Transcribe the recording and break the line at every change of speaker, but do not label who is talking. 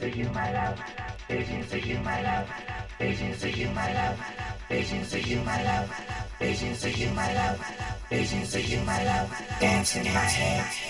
love. Of you, my love. Visions of you, my love. Visions of you, my love. Visions of you, my love. Visions of you, my love. Visions of you, my love. Dance in my head.